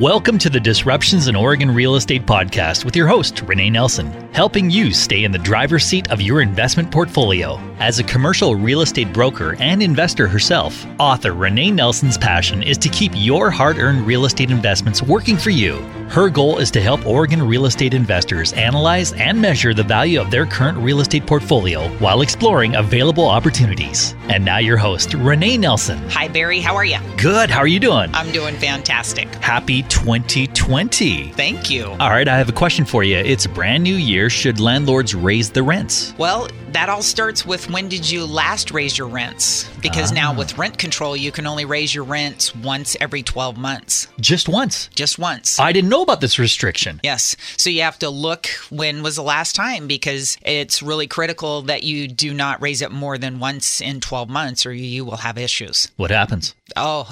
Welcome to the Disruptions in Oregon Real Estate Podcast with your host, Renee Nelson, helping you stay in the driver's seat of your investment portfolio. As a commercial real estate broker and investor herself, author Renee Nelson's passion is to keep your hard earned real estate investments working for you. Her goal is to help Oregon real estate investors analyze and measure the value of their current real estate portfolio while exploring available opportunities. And now, your host, Renee Nelson. Hi, Barry. How are you? Good. How are you doing? I'm doing fantastic. Happy 2020. Thank you. All right, I have a question for you. It's a brand new year. Should landlords raise the rents? Well, that all starts with when did you last raise your rents? Because now Ah. with rent control, you can only raise your rents once every 12 months. Just once. Just once. I didn't know about this restriction. Yes. So you have to look when was the last time because it's really critical that you do not raise it more than once in 12 months or you will have issues. What happens? Oh,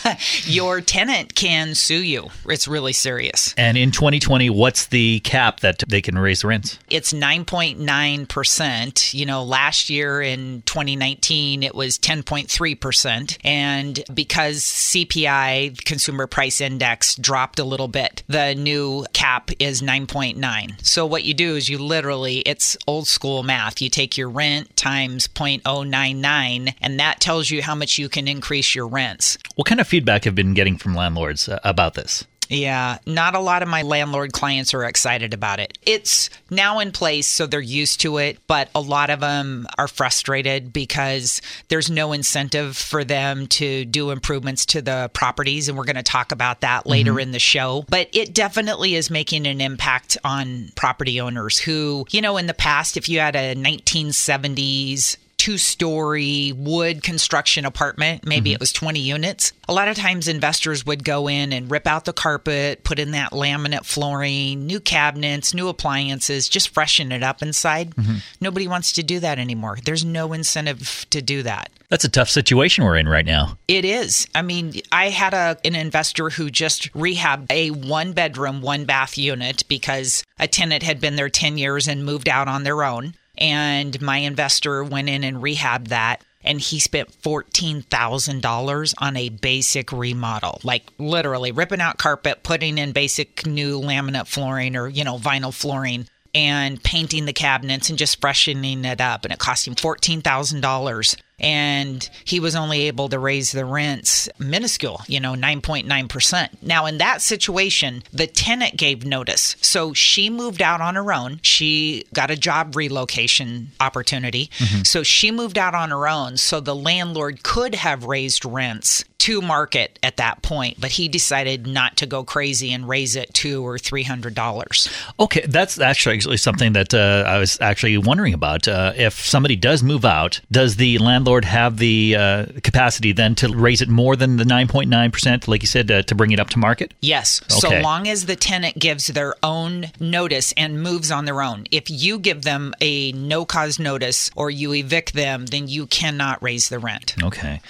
your tenant can sue you. It's really serious. And in 2020, what's the cap that they can raise rents? It's 9.9%. You know, last year in 2019, it was 10.3%. And because CPI, Consumer Price Index, dropped a little bit, the new cap is 9.9. So what you do is you literally, it's old school math. You take your rent times 0.099, and that tells you how much you can increase your rents. What kind of feedback have been getting from landlords uh, about this? Yeah, not a lot of my landlord clients are excited about it. It's now in place, so they're used to it, but a lot of them are frustrated because there's no incentive for them to do improvements to the properties. And we're going to talk about that mm-hmm. later in the show. But it definitely is making an impact on property owners who, you know, in the past, if you had a 1970s two story wood construction apartment. Maybe mm-hmm. it was 20 units. A lot of times investors would go in and rip out the carpet, put in that laminate flooring, new cabinets, new appliances, just freshen it up inside. Mm-hmm. Nobody wants to do that anymore. There's no incentive to do that. That's a tough situation we're in right now. It is. I mean, I had a an investor who just rehabbed a one bedroom, one bath unit because a tenant had been there 10 years and moved out on their own. And my investor went in and rehabbed that. And he spent $14,000 on a basic remodel, like literally ripping out carpet, putting in basic new laminate flooring or, you know, vinyl flooring and painting the cabinets and just freshening it up. And it cost him $14,000 and he was only able to raise the rents minuscule, you know, 9.9%. Now, in that situation, the tenant gave notice. So she moved out on her own. She got a job relocation opportunity. So she moved out on her own. So the landlord could have raised rents to market at that point, but he decided not to go crazy and raise it two or three hundred dollars. Okay, that's actually actually something that uh, I was actually wondering about. Uh, if somebody does move out, does the landlord have the uh, capacity then to raise it more than the 9.9%, like you said, uh, to bring it up to market? Yes, so long as the tenant gives their own notice and moves on their own. If you give them a no cause notice or you evict them, then you cannot raise the rent. Okay.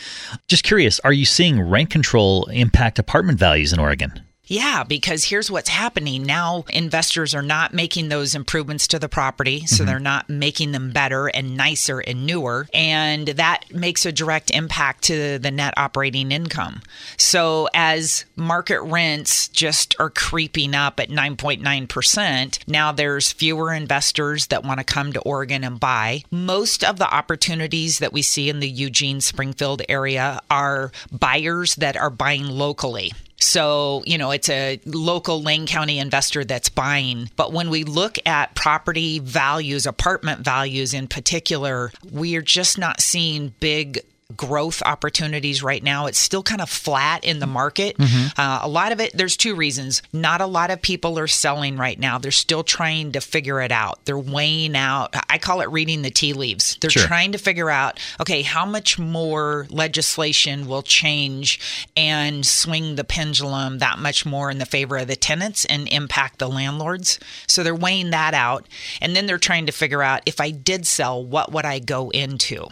Just curious, are you seeing rent control impact apartment values in Oregon? Yeah, because here's what's happening. Now investors are not making those improvements to the property, so mm-hmm. they're not making them better and nicer and newer, and that makes a direct impact to the net operating income. So as market rents just are creeping up at 9.9%, now there's fewer investors that want to come to Oregon and buy. Most of the opportunities that we see in the Eugene Springfield area are buyers that are buying locally. So, you know, it's a local Lane County investor that's buying. But when we look at property values, apartment values in particular, we are just not seeing big growth opportunities right now. It's still kind of flat in the market. Uh, a lot of it, there's two reasons. Not a lot of people are selling right now. They're still trying to figure it out. They're weighing out, I call it reading the tea leaves. They're Sure. trying to figure out, okay, how much more legislation will change and swing the pendulum that much more in the favor of the tenants and impact the landlords. So they're weighing that out. And then they're trying to figure out if I did sell, what would I go into?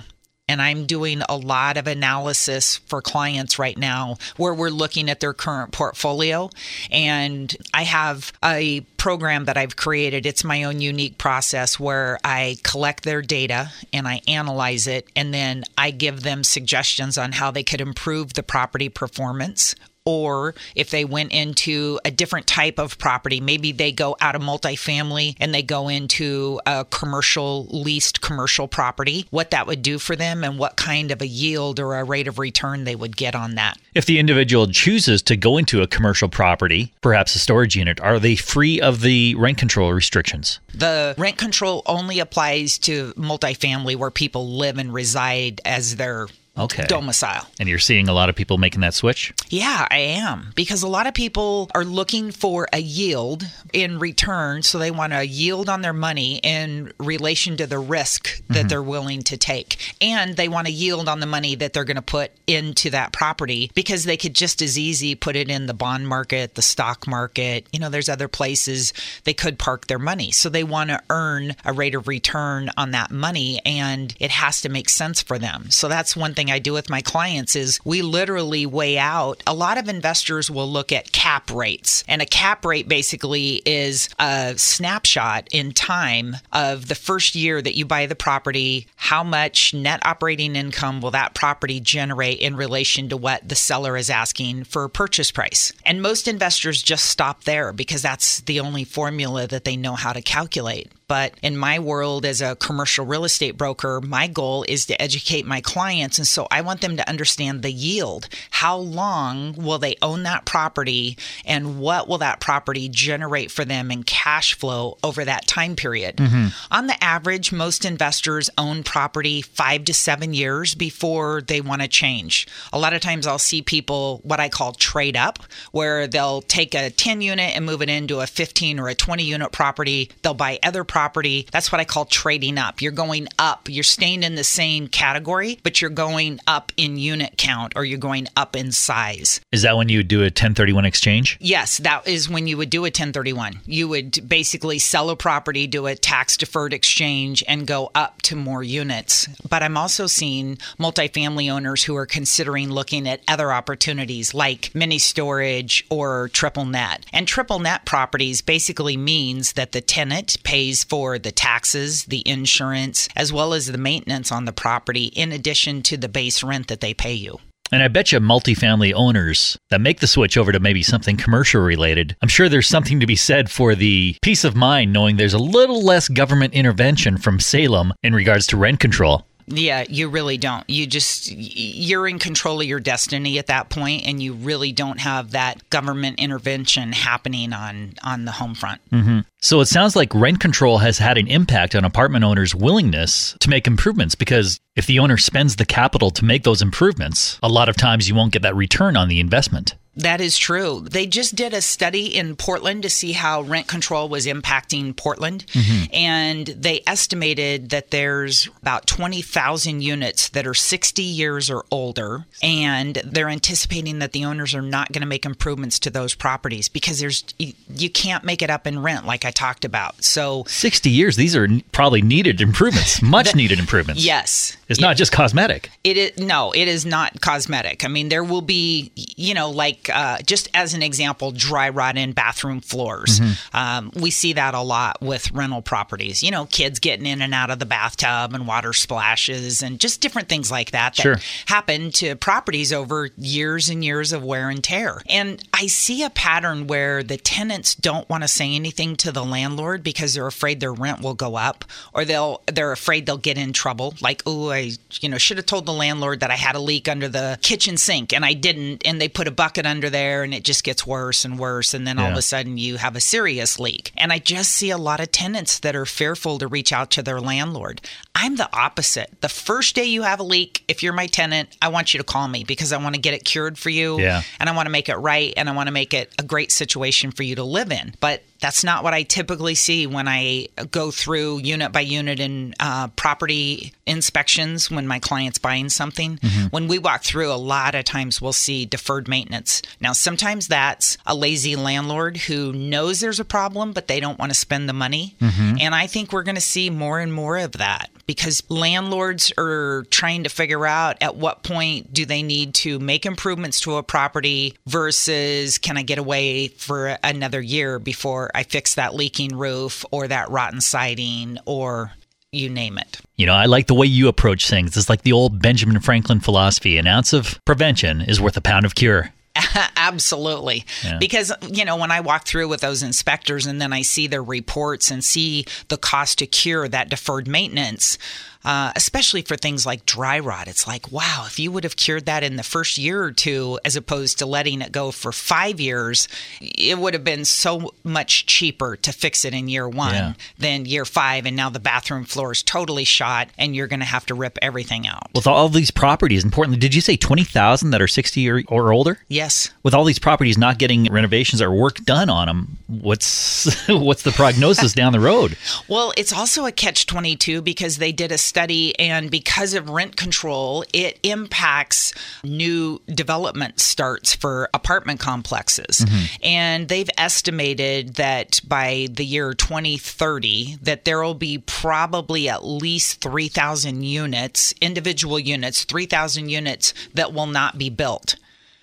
And I'm doing a lot of analysis for clients right now where we're looking at their current portfolio. And I have a program that I've created. It's my own unique process where I collect their data and I analyze it. And then I give them suggestions on how they could improve the property performance or if they went into a different type of property, maybe they go out of multifamily and they go into a commercial leased commercial property, what that would do for them and what kind of a yield or a rate of return they would get on that. If the individual chooses to go into a commercial property, perhaps a storage unit, are they free of the rent control restrictions? The rent control only applies to multifamily where people live and reside as their Okay. domicile. And you're seeing a lot of people making that switch? Yeah, I am. Because a lot of people are looking for a yield in return. So they want a yield on their money in relation to the risk that mm-hmm. they're willing to take. And they want a yield on the money that they're going to put into that property because they could just as easy put it in the bond market, the stock market. You know, there's other places they could park their money. So they want to earn a rate of return on that money and it has to make sense for them. So that's one thing I do with my clients is we literally weigh out a lot of investors will look at cap rates. And a cap rate basically is a snapshot in time of the first year that you buy the property how much net operating income will that property generate in relation to what the seller is asking for purchase price. And most investors just stop there because that's the only formula that they know how to calculate but in my world as a commercial real estate broker, my goal is to educate my clients. And so I want them to understand the yield. How long will they own that property and what will that property generate for them in cash flow over that time period? Mm-hmm. On the average, most investors own property five to seven years before they want to change. A lot of times I'll see people what I call trade up, where they'll take a 10 unit and move it into a 15 or a 20 unit property. They'll buy other property. That's what I call trading up. You're going up. You're staying in the same category, but you're going up in unit count or you're going up in size. Is that when you would do a 1031 exchange? Yes, that is when you would do a 1031. You would basically sell a property, do a tax deferred exchange, and go up to more units. But I'm also seeing multifamily owners who are considering looking at other opportunities like mini storage or triple net. And triple net properties basically means that the tenant pays for the taxes, the insurance, as well as the maintenance on the property, in addition to the base rent that they pay you. And I bet you multifamily owners that make the switch over to maybe something commercial related, I'm sure there's something to be said for the peace of mind knowing there's a little less government intervention from Salem in regards to rent control. Yeah, you really don't. You just you're in control of your destiny at that point and you really don't have that government intervention happening on on the home front. Mm-hmm. So it sounds like rent control has had an impact on apartment owners' willingness to make improvements because if the owner spends the capital to make those improvements, a lot of times you won't get that return on the investment. That is true. They just did a study in Portland to see how rent control was impacting Portland. Mm-hmm. And they estimated that there's about 20,000 units that are 60 years or older. And they're anticipating that the owners are not going to make improvements to those properties because there's you, you can't make it up in rent, like I talked about. So, 60 years, these are probably needed improvements, much needed improvements. yes. It's not just cosmetic. It is no, it is not cosmetic. I mean, there will be, you know, like uh, just as an example, dry rot in bathroom floors. Um, we see that a lot with rental properties. You know, kids getting in and out of the bathtub and water splashes and just different things like that that Sure. happen to properties over years and years of wear and tear. And I see a pattern where the tenants don't want to say anything to the landlord because they're afraid their rent will go up or they'll they're afraid they'll get in trouble. Like, oh, I you know should have told the landlord that I had a leak under the kitchen sink and I didn't, and they put a bucket under there and it just gets worse and worse, and then all of a sudden you have a serious leak. And I just see a lot of tenants that are fearful to reach out to their landlord. I'm the opposite. The first day you have a leak, if you're my tenant, I want you to call me because I want to get it cured for you. Yeah. And I want to make it right and I want to make it a great situation for you to live in. But that's not what I typically see when I go through unit by unit in uh, property inspections when my client's buying something. When we walk through, a lot of times we'll see deferred maintenance. Now, sometimes that's a lazy landlord who knows there's a problem, but they don't want to spend the money. And I think we're going to see more and more of that because landlords are trying to figure out at what point do they need to make improvements to a property versus can I get away for another year before I fix that leaking roof or that rotten siding or you name it. You know, I like the way you approach things. It's like the old Benjamin Franklin philosophy an ounce of prevention is worth a pound of cure. Absolutely. Yeah. Because, you know, when I walk through with those inspectors and then I see their reports and see the cost to cure that deferred maintenance, uh, especially for things like dry rot. It's like, wow, if you would have cured that in the first year or two, as opposed to letting it go for five years, it would have been so much cheaper to fix it in year one Yeah. than year five. And now the bathroom floor is totally shot and you're going to have to rip everything out. With all these properties importantly, did you say 20,000 that are 60 or, or older? Yes. With all these properties not getting renovations or work done on them, what's what's the prognosis down the road? Well, it's also a catch 22 because they did a study, and because of rent control, it impacts new development starts for apartment complexes. Mm-hmm. And they've estimated that by the year 2030, that there will be probably at least 3,000 units, individual units, 3,000 units that will not be built.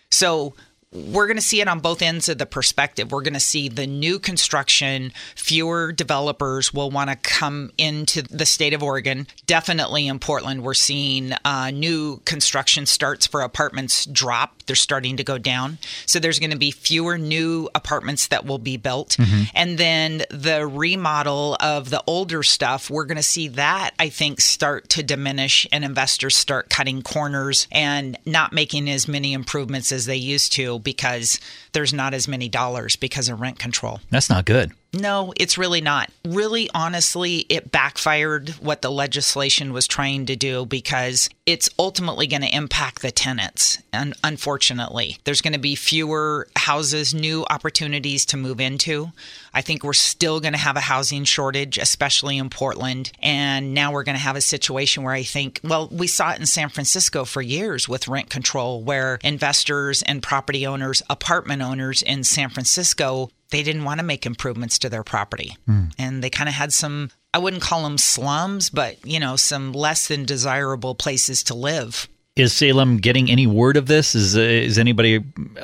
So we're going to see it on both ends of the perspective. We're going to see the new construction, fewer developers will want to come into the state of Oregon. Definitely in Portland, we're seeing uh, new construction starts for apartments drop. They're starting to go down. So there's going to be fewer new apartments that will be built. Mm-hmm. And then the remodel of the older stuff, we're going to see that, I think, start to diminish and investors start cutting corners and not making as many improvements as they used to because there's not as many dollars because of rent control. That's not good. No, it's really not. Really, honestly, it backfired what the legislation was trying to do because it's ultimately going to impact the tenants. And unfortunately, there's going to be fewer houses, new opportunities to move into. I think we're still going to have a housing shortage, especially in Portland. And now we're going to have a situation where I think, well, we saw it in San Francisco for years with rent control, where investors and property owners, apartment owners in San Francisco, they didn't want to make improvements to their property. And they kind of had some, I wouldn't call them slums, but, you know, some less than desirable places to live. Is Salem getting any word of this? Is uh, is anybody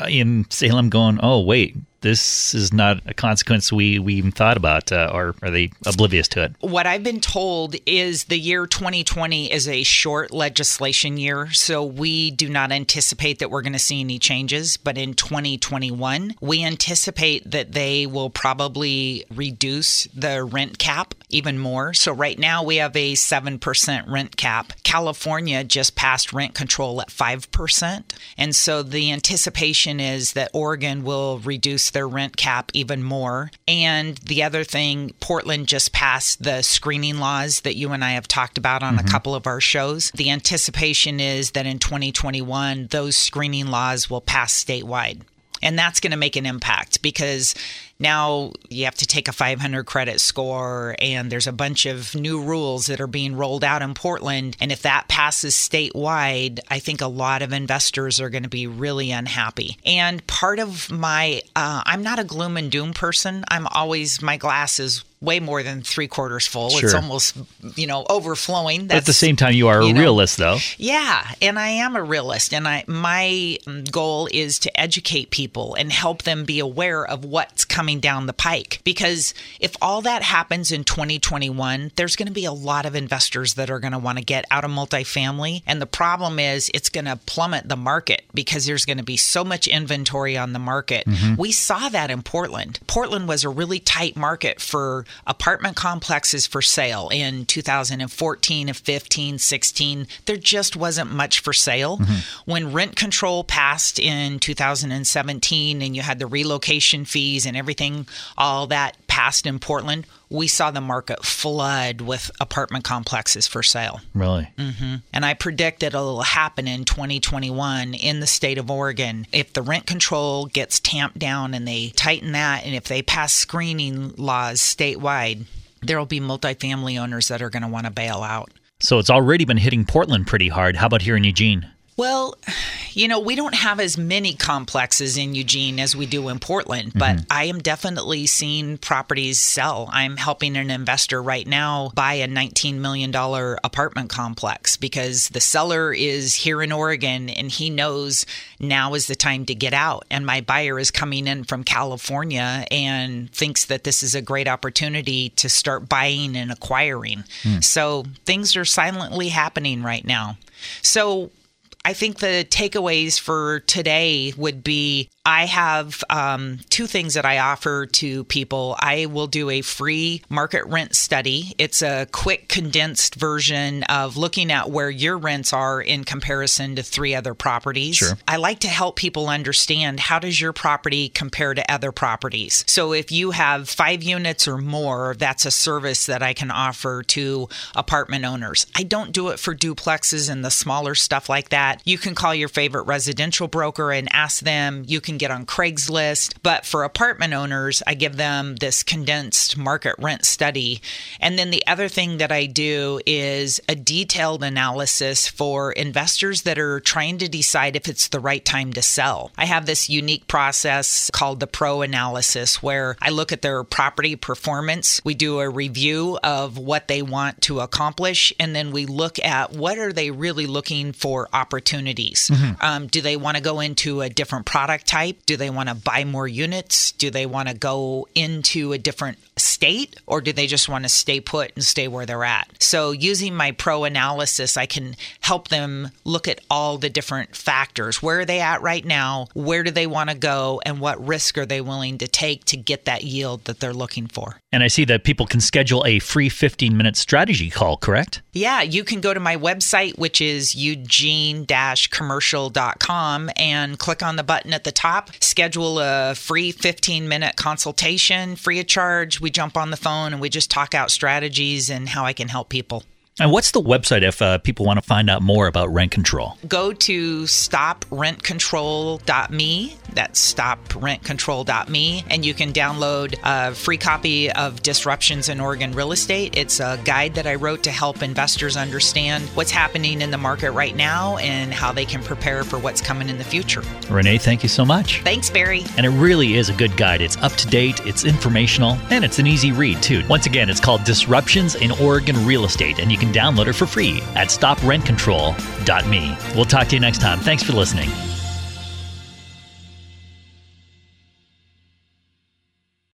in Salem going, "Oh, wait, this is not a consequence we we even thought about," uh, or are they oblivious to it? What I've been told is the year 2020 is a short legislation year, so we do not anticipate that we're going to see any changes. But in 2021, we anticipate that they will probably reduce the rent cap even more. So right now we have a 7% rent cap. California just passed rent control at 5%. And so the anticipation is that Oregon will reduce their rent cap even more. And the other thing, Portland just passed the screening laws that you and I have talked about on a mm-hmm. couple of our shows. The anticipation is that in 2021, those screening laws will pass statewide. And that's going to make an impact because now you have to take a 500 credit score, and there's a bunch of new rules that are being rolled out in Portland. And if that passes statewide, I think a lot of investors are going to be really unhappy. And part of my, uh, I'm not a gloom and doom person. I'm always, my glass is way more than three quarters full. It's almost, you know, overflowing. But at the same time, you are a you know, realist, though. yeah, and I am a realist, and I my goal is to educate people and help them be aware of what's coming down the pike. Because if all that happens in 2021, there's going to be a lot of investors that are going to want to get out of multifamily, and the problem is it's going to plummet the market because there's going to be so much inventory on the market. Mm-hmm. We saw that in Portland. Portland was a really tight market for apartment complexes for sale in 2014 and 15, 16. There just wasn't much for sale. Mm-hmm. When rent control passed in 2017 and you had the relocation fees and everything, all that passed in Portland, we saw the market flood with apartment complexes for sale. Really? Mm-hmm. And I predict that it'll happen in 2021 in the state of Oregon. If the rent control gets tamped down and they tighten that, and if they pass screening laws statewide, there will be multifamily owners that are going to want to bail out. So it's already been hitting Portland pretty hard. How about here in Eugene? Well, you know, we don't have as many complexes in Eugene as we do in Portland, but mm-hmm. I am definitely seeing properties sell. I'm helping an investor right now buy a $19 million apartment complex because the seller is here in Oregon and he knows now is the time to get out. And my buyer is coming in from California and thinks that this is a great opportunity to start buying and acquiring. Hmm. So things are silently happening right now. So, I think the takeaways for today would be I have um, two things that I offer to people. I will do a free market rent study. It's a quick, condensed version of looking at where your rents are in comparison to three other properties. Sure. I like to help people understand how does your property compare to other properties. So if you have five units or more, that's a service that I can offer to apartment owners. I don't do it for duplexes and the smaller stuff like that. You can call your favorite residential broker and ask them. You can get on Craigslist. But for apartment owners, I give them this condensed market rent study. And then the other thing that I do is a detailed analysis for investors that are trying to decide if it's the right time to sell. I have this unique process called the pro analysis where I look at their property performance. We do a review of what they want to accomplish and then we look at what are they really looking for opportunities. Um, do they want to go into a different product type? Do they want to buy more units? Do they want to go into a different state or do they just want to stay put and stay where they're at? So, using my pro analysis, I can help them look at all the different factors. Where are they at right now? Where do they want to go? And what risk are they willing to take to get that yield that they're looking for? And I see that people can schedule a free 15 minute strategy call, correct? Yeah, you can go to my website, which is eugene commercial.com, and click on the button at the top, schedule a free 15 minute consultation free of charge. We jump on the phone and we just talk out strategies and how I can help people. And what's the website if uh, people want to find out more about rent control? Go to stoprentcontrol.me. That's stoprentcontrol.me. And you can download a free copy of Disruptions in Oregon Real Estate. It's a guide that I wrote to help investors understand what's happening in the market right now and how they can prepare for what's coming in the future. Renee, thank you so much. Thanks, Barry. And it really is a good guide. It's up to date, it's informational, and it's an easy read, too. Once again, it's called Disruptions in Oregon Real Estate, and you can download it for free at stoprentcontrol.me. We'll talk to you next time. Thanks for listening.